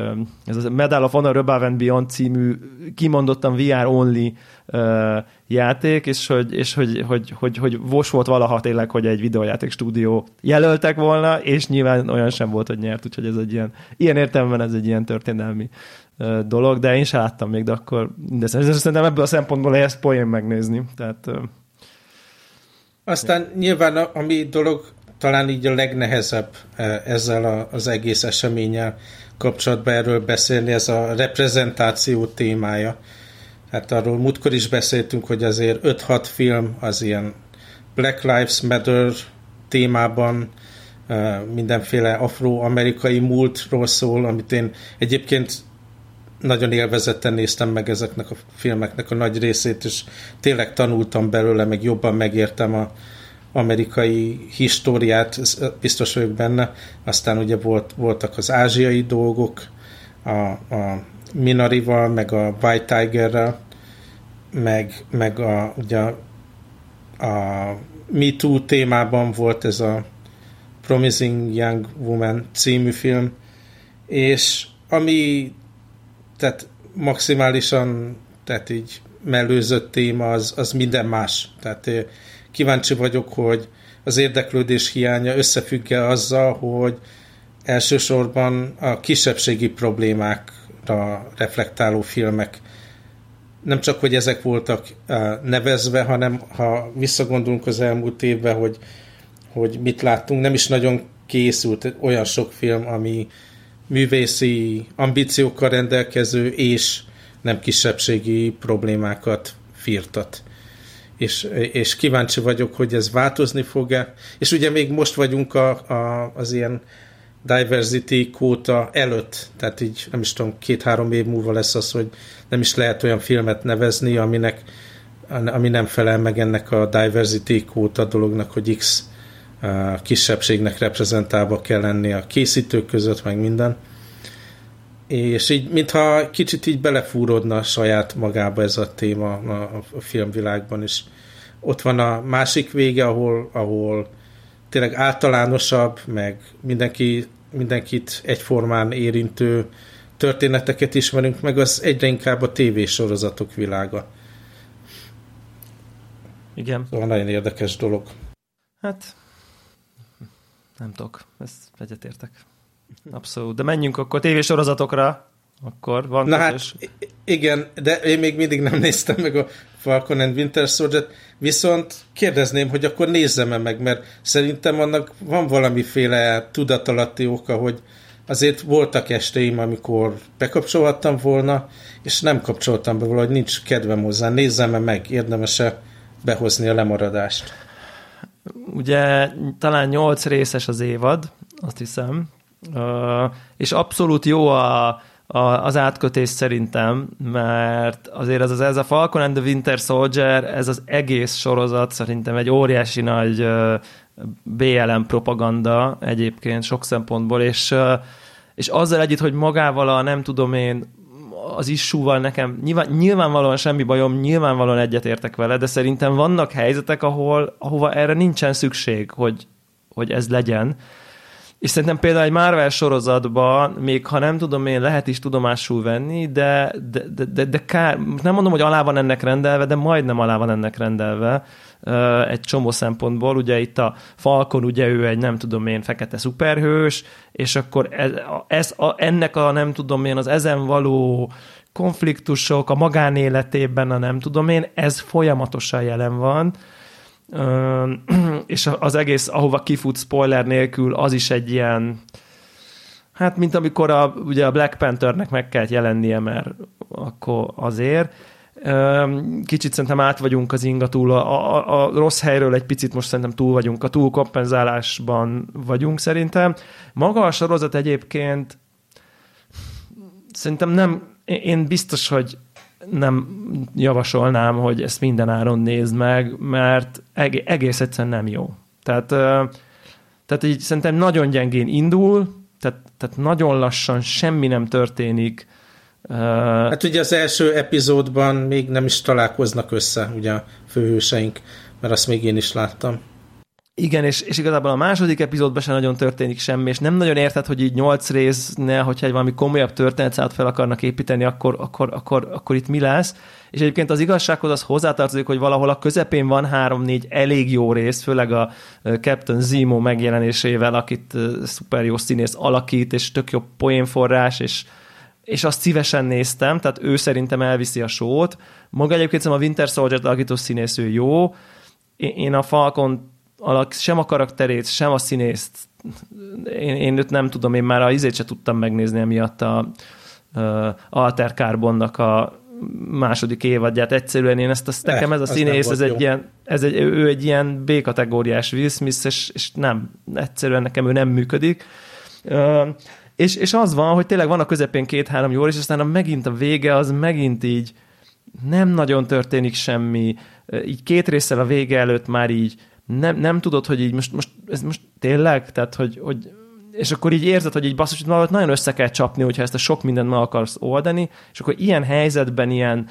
ez a Medal of Honor Above and Beyond című kimondottan VR-only játék, és hogy, és hogy, hogy, hogy, hogy vos volt valaha tényleg, hogy egy videójáték stúdió jelöltek volna, és nyilván olyan sem volt, hogy nyert, úgyhogy ez egy ilyen, ilyen értelemben ez egy ilyen történelmi dolog, de én sem láttam még, de akkor de szerintem ebből a szempontból ezt poén megnézni, tehát aztán nyilván ami dolog talán így a legnehezebb e, ezzel az egész eseménnyel kapcsolatban erről beszélni, ez a reprezentáció témája. Hát arról múltkor is beszéltünk, hogy azért 5-6 film az ilyen Black Lives Matter témában e, mindenféle afroamerikai múltról szól, amit én egyébként nagyon élvezetten néztem meg ezeknek a filmeknek a nagy részét, és tényleg tanultam belőle, meg jobban megértem a, amerikai históriát, biztos vagyok benne. Aztán ugye volt, voltak az ázsiai dolgok, a, a Minarival, meg a White Tigerrel, meg, meg a, ugye a, a Me Too témában volt ez a Promising Young Woman című film, és ami tehát maximálisan tehát így mellőzött téma az, az minden más. Tehát kíváncsi vagyok, hogy az érdeklődés hiánya összefügg-e azzal, hogy elsősorban a kisebbségi problémákra reflektáló filmek nem csak, hogy ezek voltak nevezve, hanem ha visszagondolunk az elmúlt évben, hogy, hogy mit láttunk, nem is nagyon készült olyan sok film, ami művészi ambíciókkal rendelkező és nem kisebbségi problémákat firtat és, és kíváncsi vagyok, hogy ez változni fog-e. És ugye még most vagyunk a, a, az ilyen diversity kóta előtt, tehát így nem is tudom, két-három év múlva lesz az, hogy nem is lehet olyan filmet nevezni, aminek, ami nem felel meg ennek a diversity kóta dolognak, hogy X kisebbségnek reprezentálva kell lenni a készítők között, meg minden. És így, mintha kicsit így belefúródna saját magába ez a téma a, a filmvilágban is. Ott van a másik vége, ahol, ahol tényleg általánosabb, meg mindenki, mindenkit egyformán érintő történeteket ismerünk, meg az egyre inkább a tévésorozatok világa. Igen. Szóval nagyon érdekes dolog. Hát, nem tudok, ezt egyetértek. Abszolút. De menjünk akkor tévésorozatokra. Akkor van Na hát, igen, de én még mindig nem néztem meg a Falcon and Winter soldier viszont kérdezném, hogy akkor nézzem-e meg, mert szerintem annak van valamiféle tudatalatti oka, hogy azért voltak esteim, amikor bekapcsolhattam volna, és nem kapcsoltam be valahogy nincs kedvem hozzá. Nézzem-e meg, érdemes-e behozni a lemaradást? Ugye talán nyolc részes az évad, azt hiszem, és abszolút jó a, a, az átkötés szerintem, mert azért ez, az, ez a Falcon and the Winter Soldier, ez az egész sorozat szerintem egy óriási nagy BLM propaganda egyébként sok szempontból, és, és azzal együtt, hogy magával a nem tudom én az issúval nekem nyilván, nyilvánvalóan semmi bajom, nyilvánvalóan egyetértek vele, de szerintem vannak helyzetek, ahol, ahova erre nincsen szükség, hogy, hogy ez legyen. És szerintem például egy Marvel sorozatban, még ha nem tudom én, lehet is tudomásul venni, de, de, de, de, de kár, nem mondom, hogy alá van ennek rendelve, de majdnem alá van ennek rendelve egy csomó szempontból. Ugye itt a Falcon, ugye ő egy nem tudom én fekete szuperhős, és akkor ez, ez a, ennek a nem tudom én az ezen való konfliktusok a magánéletében, a nem tudom én, ez folyamatosan jelen van és az egész, ahova kifut spoiler nélkül, az is egy ilyen, hát mint amikor a, ugye a Black Panthernek meg kellett jelennie, mert akkor azért, Kicsit szerintem át vagyunk az ingatúl, a, a, a rossz helyről egy picit most szerintem túl vagyunk, a túlkompenzálásban vagyunk szerintem. Maga a sorozat egyébként szerintem nem, én biztos, hogy nem javasolnám, hogy ezt minden áron nézd meg, mert egész egyszerűen nem jó. Tehát, tehát így szerintem nagyon gyengén indul, tehát, tehát nagyon lassan semmi nem történik, Hát ugye az első epizódban még nem is találkoznak össze ugye a főhőseink, mert azt még én is láttam. Igen, és, és igazából a második epizódban sem nagyon történik semmi, és nem nagyon érted, hogy így nyolc részne, hogyha egy valami komolyabb történetszállat fel akarnak építeni, akkor, akkor, akkor, akkor itt mi lesz. És egyébként az igazsághoz az hozzátartozik, hogy valahol a közepén van három-négy elég jó rész, főleg a Captain Zemo megjelenésével, akit szuper jó színész alakít, és tök jó poénforrás, és és azt szívesen néztem, tehát ő szerintem elviszi a sót. Maga egyébként a Winter Soldier-t alakító színész jó. Én a Falcon alak, sem a karakterét, sem a színészt, én, én őt nem tudom, én már a izét se tudtam megnézni emiatt a, a Alter Carbonnak a második évadját. Egyszerűen én ezt, a, nekem ez a színész, ez egy ilyen, ez egy, ő egy ilyen B-kategóriás Will Smith, és, és nem, egyszerűen nekem ő nem működik. És, és az van, hogy tényleg van a közepén két-három jó, és aztán a megint a vége az megint így nem nagyon történik semmi, így két részsel a vége előtt már így nem, nem tudod, hogy így most, most ez most tényleg, tehát hogy, hogy és akkor így érzed, hogy így basszus, hogy nagyon össze kell csapni, hogyha ezt a sok mindent meg akarsz oldani, és akkor ilyen helyzetben ilyen,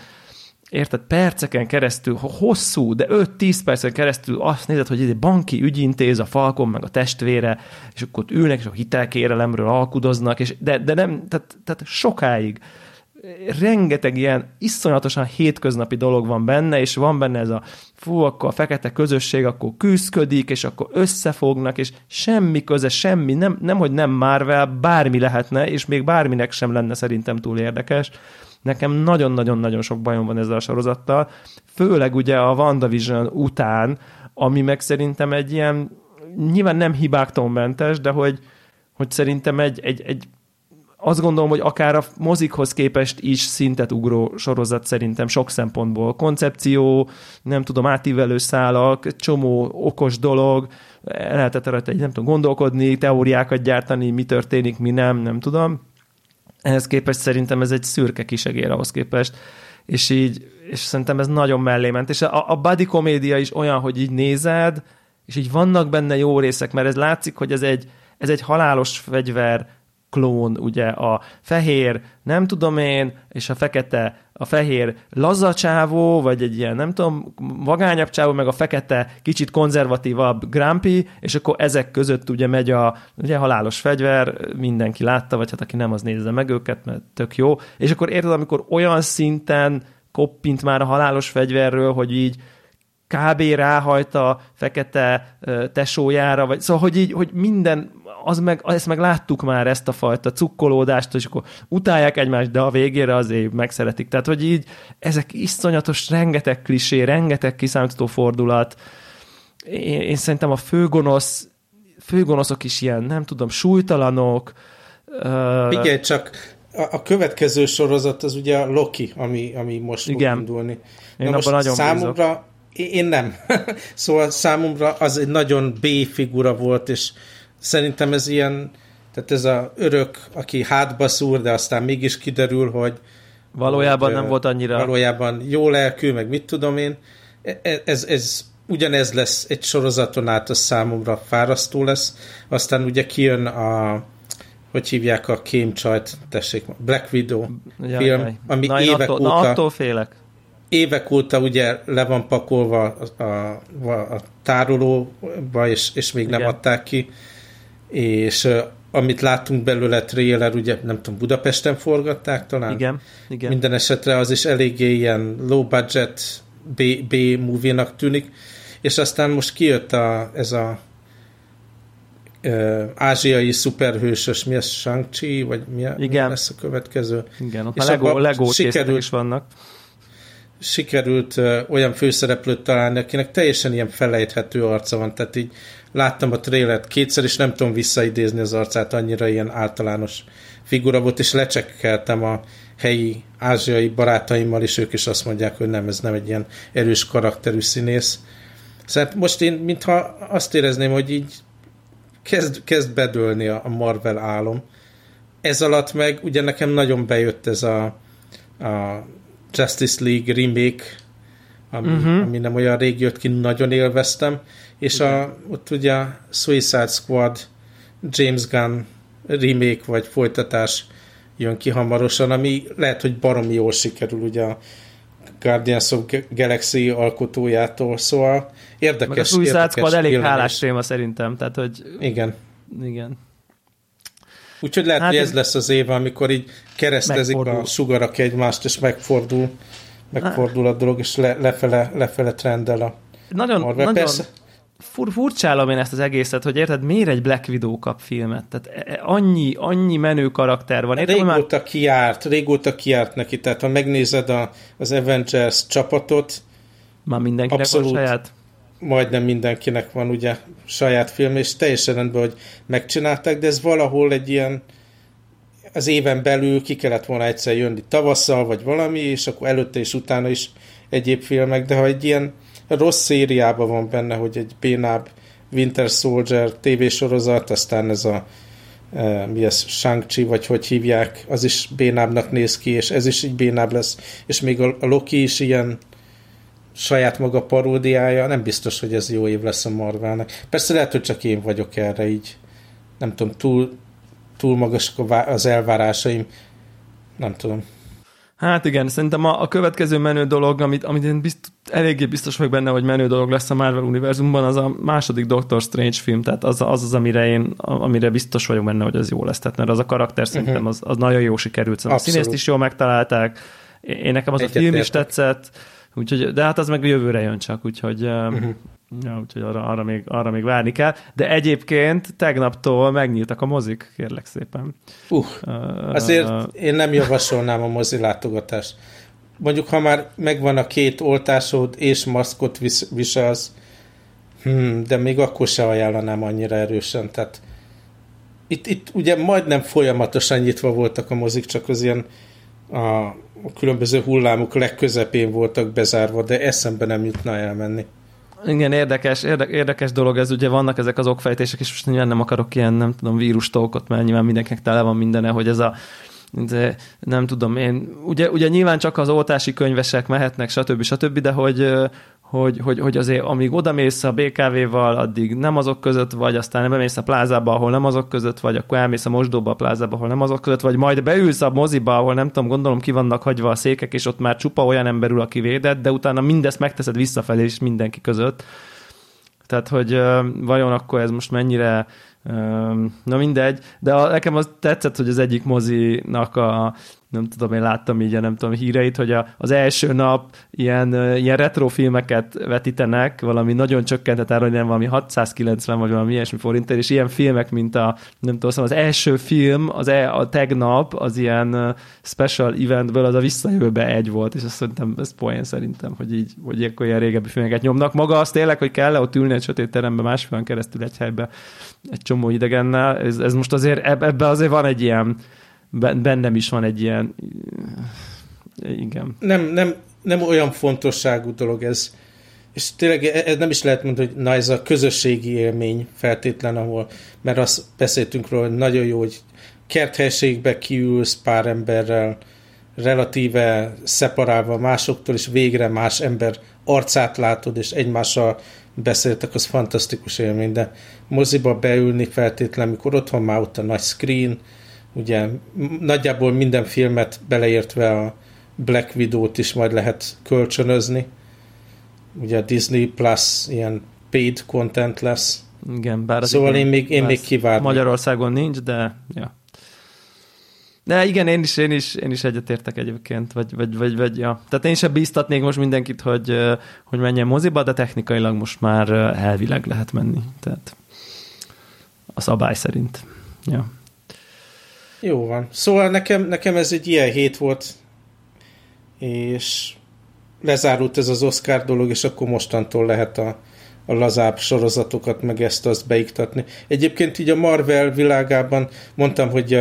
érted, perceken keresztül, hosszú, de 5-10 percen keresztül azt nézed, hogy egy banki ügyintéz, a Falcon, meg a testvére, és akkor ott ülnek, és a hitelkérelemről alkudoznak, és de, de nem, tehát, tehát sokáig rengeteg ilyen iszonyatosan hétköznapi dolog van benne, és van benne ez a fú, akkor a fekete közösség akkor küzdködik, és akkor összefognak, és semmi köze, semmi, nem, nem hogy nem Marvel, bármi lehetne, és még bárminek sem lenne szerintem túl érdekes, Nekem nagyon-nagyon-nagyon sok bajom van ezzel a sorozattal, főleg ugye a WandaVision után, ami meg szerintem egy ilyen, nyilván nem hibáktól mentes, de hogy, hogy szerintem egy, egy, egy azt gondolom, hogy akár a mozikhoz képest is szintet ugró sorozat szerintem sok szempontból. Koncepció, nem tudom, átívelő szálak, csomó okos dolog, lehetett rajta egy, nem tudom, gondolkodni, teóriákat gyártani, mi történik, mi nem, nem tudom. Ehhez képest szerintem ez egy szürke kisegér ahhoz képest, és így, és szerintem ez nagyon mellé ment, és a, a body komédia is olyan, hogy így nézed, és így vannak benne jó részek, mert ez látszik, hogy ez egy, ez egy halálos fegyver klón, ugye a fehér, nem tudom én, és a fekete, a fehér lazacsávó, vagy egy ilyen, nem tudom, vagányabb csávó, meg a fekete, kicsit konzervatívabb Grumpy, és akkor ezek között ugye megy a ugye halálos fegyver, mindenki látta, vagy hát aki nem, az nézze meg őket, mert tök jó. És akkor érted, amikor olyan szinten koppint már a halálos fegyverről, hogy így kb. ráhajt a fekete tesójára, vagy szóval, hogy így, hogy minden az meg, ezt meg láttuk már ezt a fajta cukkolódást, és akkor utálják egymást, de a végére azért megszeretik. Tehát, hogy így ezek iszonyatos, rengeteg klisé, rengeteg kiszámítható fordulat. Én, én szerintem a főgonosz, főgonoszok is ilyen, nem tudom, súlytalanok. Figyelj csak, a, a következő sorozat az ugye a Loki, ami, ami most Igen. fog indulni. Én Na most nagyon számomra, bízok. én nem. szóval számomra az egy nagyon B figura volt, és szerintem ez ilyen, tehát ez a örök, aki hátba szúr, de aztán mégis kiderül, hogy valójában hogy, nem volt annyira. Valójában jó lelkű, meg mit tudom én. E, e, ez, ez ugyanez lesz egy sorozaton át, az számomra fárasztó lesz. Aztán ugye kijön a hogy hívják a kémcsajt, tessék, Black Widow jaj, film, jaj. ami na, évek attól, óta... Na, attól félek. Évek óta ugye le van pakolva a, a, a tárolóba, és, és még Igen. nem adták ki és amit láttunk belőle trailer, ugye nem tudom, Budapesten forgatták talán? Igen, igen. Minden esetre az is eléggé ilyen low budget B, B movie-nak tűnik, és aztán most kijött a, ez a uh, ázsiai szuperhősös, mi az, Shang-Chi, vagy mi, Igen. mi lesz a következő? Igen, ott és a Lego, Lego sikerült, is vannak. sikerült olyan főszereplőt találni, akinek teljesen ilyen felejthető arca van, tehát így láttam a trélert kétszer, és nem tudom visszaidézni az arcát, annyira ilyen általános figura volt, és lecsekkeltem a helyi ázsiai barátaimmal, és ők is azt mondják, hogy nem, ez nem egy ilyen erős karakterű színész. Szóval most én mintha azt érezném, hogy így kezd, kezd bedőlni a Marvel álom. Ez alatt meg ugye nekem nagyon bejött ez a, a Justice League remake, ami, uh-huh. ami nem olyan rég jött ki, nagyon élveztem, és a, ott ugye a Suicide Squad James Gunn remake vagy folytatás jön ki hamarosan, ami lehet, hogy baromi jól sikerül ugye a Guardians of Galaxy alkotójától, szóval érdekes. Meg a Suicide Squad elég hálás téma szerintem, tehát hogy... Igen. Igen. Úgyhogy lehet, hát hogy ez lesz az év, amikor így keresztezik megfordul. a sugarak egymást, és megfordul, megfordul a dolog, és le, lefele, lefele trendel a nagyon, Marvel. Nagyon, Persze, fur, furcsálom én ezt az egészet, hogy érted, miért egy Black Widow kap filmet? Tehát e, e, annyi, annyi menő karakter van. Érted, régóta már... kiárt, régóta kiárt neki, tehát ha megnézed a, az Avengers csapatot, már mindenkinek abszolút, van saját? Majdnem mindenkinek van ugye saját film, és teljesen rendben, hogy megcsinálták, de ez valahol egy ilyen az éven belül ki kellett volna egyszer jönni tavasszal, vagy valami, és akkor előtte és utána is egyéb filmek, de ha egy ilyen rossz szériában van benne, hogy egy bénább Winter Soldier tévésorozat, aztán ez a e, mi ez, shang vagy hogy hívják, az is bénábbnak néz ki, és ez is így bénább lesz, és még a, a Loki is ilyen saját maga paródiája, nem biztos, hogy ez jó év lesz a Marvelnek. Persze lehet, hogy csak én vagyok erre így, nem tudom, túl, túl magasak az elvárásaim, nem tudom. Hát igen, szerintem a, a következő menő dolog, amit, amit én bizt, eléggé biztos vagyok benne, hogy menő dolog lesz a Marvel univerzumban, az a második Doctor Strange film, tehát az az, az amire én, amire biztos vagyok benne, hogy az jó lesz, tehát mert az a karakter uh-huh. szerintem az, az nagyon jó sikerült, szerintem a színészt is jól megtalálták, én nekem az Egyet a film is tetszett, úgyhogy, de hát az meg jövőre jön csak, úgyhogy uh-huh. Ja, úgyhogy arra, arra, még, arra még várni kell. De egyébként tegnaptól megnyíltak a mozik, kérlek szépen. Uh, uh, azért én nem javasolnám a mozi látogatást. Mondjuk, ha már megvan a két oltásod és maszkot vis, viselsz, hmm, de még akkor se ajánlanám annyira erősen. Tehát itt, itt ugye majdnem folyamatosan nyitva voltak a mozik, csak az ilyen a, különböző hullámok legközepén voltak bezárva, de eszembe nem jutna elmenni. Igen, érdekes, érde, érdekes dolog ez, ugye vannak ezek az okfejtések, és most nyilván nem akarok ilyen, nem tudom, vírustókot, mert nyilván mindenkinek tele van mindene, hogy ez a de nem tudom én, ugye, ugye nyilván csak az oltási könyvesek mehetnek, stb. stb., de hogy, hogy, hogy, hogy azért amíg odamész a BKV-val, addig nem azok között vagy, aztán bemész a plázába, ahol nem azok között vagy, akkor elmész a mosdóba a plázába, ahol nem azok között vagy, majd beülsz a moziba, ahol nem tudom, gondolom ki vannak hagyva a székek, és ott már csupa olyan ember ül, aki védett, de utána mindezt megteszed visszafelé is mindenki között. Tehát, hogy vajon akkor ez most mennyire Na mindegy, de a, nekem az tetszett, hogy az egyik mozinak a, nem tudom, én láttam így, nem tudom, híreit, hogy a, az első nap ilyen, ilyen retro filmeket vetítenek, valami nagyon csökkentett hogy nem valami 690 vagy valami ilyesmi forintért, és ilyen filmek, mint a, nem tudom, az első film, az e, a tegnap, az ilyen special eventből, az a visszajövőbe egy volt, és azt szerintem, ez poén szerintem, hogy így, hogy ilyenkor ilyen régebbi filmeket nyomnak. Maga az tényleg, hogy kell ott ülni egy sötét teremben másfél keresztül egy helybe egy csomó idegennel, ez, ez most azért, ebbe azért van egy ilyen bennem is van egy ilyen igen. Nem, nem, nem olyan fontosságú dolog ez, és tényleg e, ez nem is lehet mondani, hogy na ez a közösségi élmény feltétlen, ahol, mert azt beszéltünk róla, hogy nagyon jó, hogy kerthelységbe kiülsz pár emberrel, relatíve szeparálva másoktól, és végre más ember arcát látod, és egymással beszéltek, az fantasztikus élmény, de moziba beülni feltétlen, mikor otthon már ott a nagy screen, ugye nagyjából minden filmet beleértve a Black Widow-t is majd lehet kölcsönözni. Ugye a Disney Plus ilyen paid content lesz. Igen, bár Szóval én még, én még kivárni. Magyarországon nincs, de ja. De igen, én is, én is, én is egyetértek egyébként, vagy, vagy, vagy, vagy ja. Tehát én sem bíztatnék most mindenkit, hogy, hogy menjen moziba, de technikailag most már elvileg lehet menni. Tehát a szabály szerint. Ja. Jó van. Szóval nekem, nekem ez egy ilyen hét volt, és lezárult ez az Oscar dolog, és akkor mostantól lehet a, a lazább sorozatokat, meg ezt azt beiktatni. Egyébként így a Marvel világában mondtam, hogy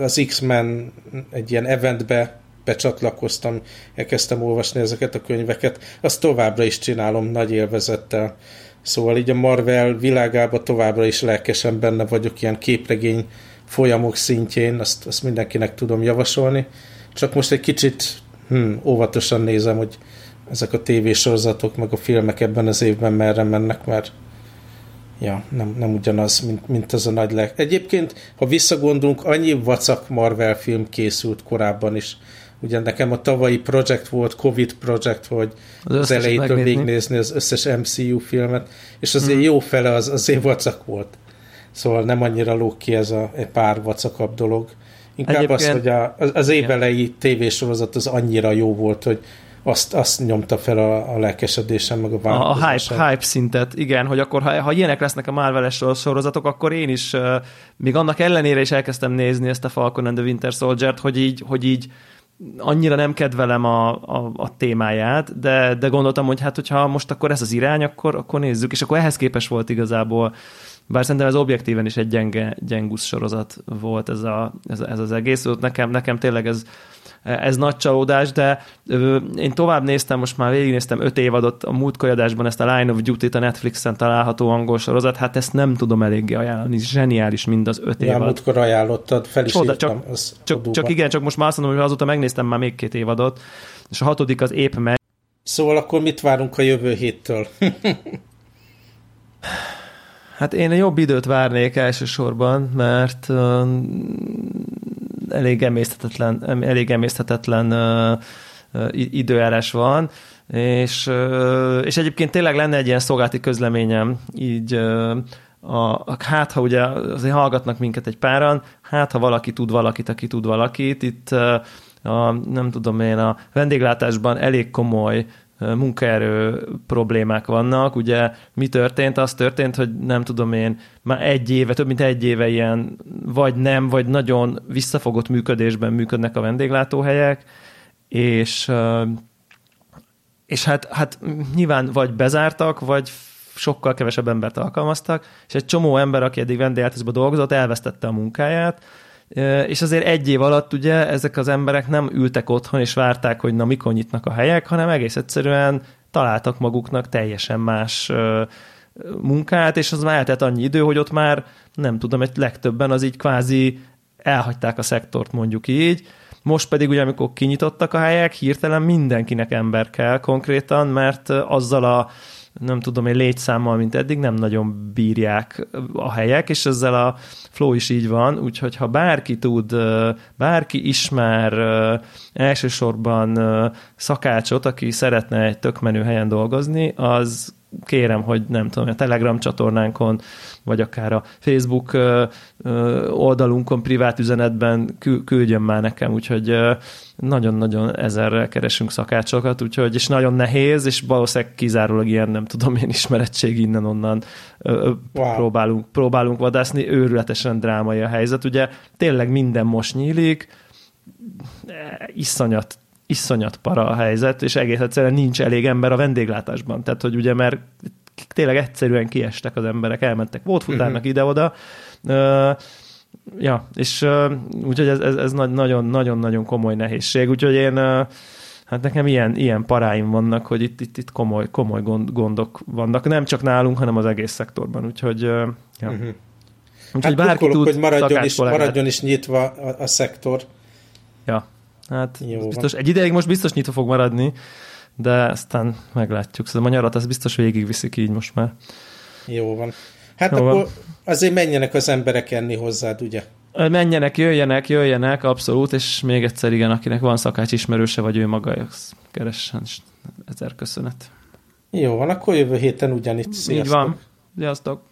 az X-Men egy ilyen eventbe becsatlakoztam, elkezdtem olvasni ezeket a könyveket, azt továbbra is csinálom nagy élvezettel. Szóval így a Marvel világában továbbra is lelkesen benne vagyok ilyen képregény folyamok szintjén, azt, azt mindenkinek tudom javasolni. Csak most egy kicsit hm, óvatosan nézem, hogy ezek a tévésorozatok, meg a filmek ebben az évben merre mennek, mert ja, nem, nem ugyanaz, mint, mint az a nagy leg. Egyébként, ha visszagondolunk, annyi vacak Marvel film készült korábban is. Ugye nekem a tavalyi projekt volt, Covid projekt, hogy az, az elejétől végignézni az összes MCU filmet, és azért hmm. jó fele az azért vacak volt. Szóval nem annyira lók ki ez a egy pár vacakabb dolog. Inkább Egyébként... az, hogy a, az évelei tévésorozat az annyira jó volt, hogy azt, azt nyomta fel a, a lelkesedésem, meg a A, a hype, hype szintet, igen, hogy akkor ha, ha ilyenek lesznek a Marvel-es sorozatok, akkor én is, uh, még annak ellenére is elkezdtem nézni ezt a Falcon and the Winter Soldier-t, hogy így, hogy így annyira nem kedvelem a, a, a témáját, de, de gondoltam, hogy hát hogyha most akkor ez az irány, akkor, akkor nézzük, és akkor ehhez képes volt igazából bár szerintem ez objektíven is egy gyenge, gyengusz sorozat volt ez, a, ez, ez az egész. Nekem, nekem tényleg ez, ez nagy csalódás, de én tovább néztem, most már végignéztem öt évadot a múlt adásban ezt a Line of Duty-t a Netflixen található angol sorozat, hát ezt nem tudom eléggé ajánlani, zseniális mind az öt évad. Ja, múltkor ajánlottad, fel is Csoda, csak, csak, csak, igen, csak most már azt mondom, hogy azóta megnéztem már még két évadot, és a hatodik az épp megy. Szóval akkor mit várunk a jövő héttől? Hát én jobb időt várnék elsősorban, mert elég emészthetetlen, elég emészthetetlen időjárás van, és, és egyébként tényleg lenne egy ilyen szolgálati közleményem, így a, a, hát ha ugye azért hallgatnak minket egy páran, hát ha valaki tud valakit, aki tud valakit, itt a, nem tudom én, a vendéglátásban elég komoly munkaerő problémák vannak. Ugye mi történt? Az történt, hogy nem tudom én, már egy éve, több mint egy éve ilyen vagy nem, vagy nagyon visszafogott működésben működnek a vendéglátóhelyek, és és hát, hát nyilván vagy bezártak, vagy sokkal kevesebb embert alkalmaztak, és egy csomó ember, aki eddig vendéglátásban dolgozott, elvesztette a munkáját, és azért egy év alatt ugye ezek az emberek nem ültek otthon és várták, hogy na mikor nyitnak a helyek, hanem egész egyszerűen találtak maguknak teljesen más munkát, és az már eltett annyi idő, hogy ott már nem tudom, egy legtöbben az így kvázi elhagyták a szektort mondjuk így, most pedig ugye, amikor kinyitottak a helyek, hirtelen mindenkinek ember kell konkrétan, mert azzal a nem tudom, egy létszámmal, mint eddig nem nagyon bírják a helyek, és ezzel a flow is így van, úgyhogy ha bárki tud, bárki ismer elsősorban szakácsot, aki szeretne egy tök helyen dolgozni, az kérem, hogy nem tudom, a Telegram csatornánkon, vagy akár a Facebook oldalunkon, privát üzenetben küldjön már nekem, úgyhogy nagyon-nagyon ezerrel keresünk szakácsokat, úgyhogy és nagyon nehéz, és valószínűleg kizárólag ilyen, nem tudom én, ismerettség innen-onnan wow. próbálunk, próbálunk vadászni, őrületesen drámai a helyzet, ugye tényleg minden most nyílik, iszonyat iszonyat para a helyzet, és egész egyszerűen nincs elég ember a vendéglátásban. Tehát, hogy ugye mert tényleg egyszerűen kiestek az emberek, elmentek futárnak uh-huh. ide-oda. Uh, ja, és uh, úgyhogy ez, ez, ez nagyon-nagyon komoly nehézség, úgyhogy én uh, hát nekem ilyen, ilyen paráim vannak, hogy itt, itt, itt komoly, komoly gond, gondok vannak, nem csak nálunk, hanem az egész szektorban, úgyhogy ja. Uh-huh. Úgyhogy hát bárki tud, hogy maradjon is, maradjon is nyitva a, a szektor. Ja, Hát Jó biztos, egy ideig most biztos nyitva fog maradni, de aztán meglátjuk. Szóval a nyarat az biztos végigviszik így most már. Jó van. Hát Jó akkor van. azért menjenek az emberek enni hozzád, ugye? Menjenek, jöjjenek, jöjjenek, abszolút, és még egyszer igen, akinek van szakács ismerőse, vagy ő maga, az keressen, és ezer köszönet. Jó van, akkor jövő héten ugyanitt. Sziasztok. Így van. Sziasztok.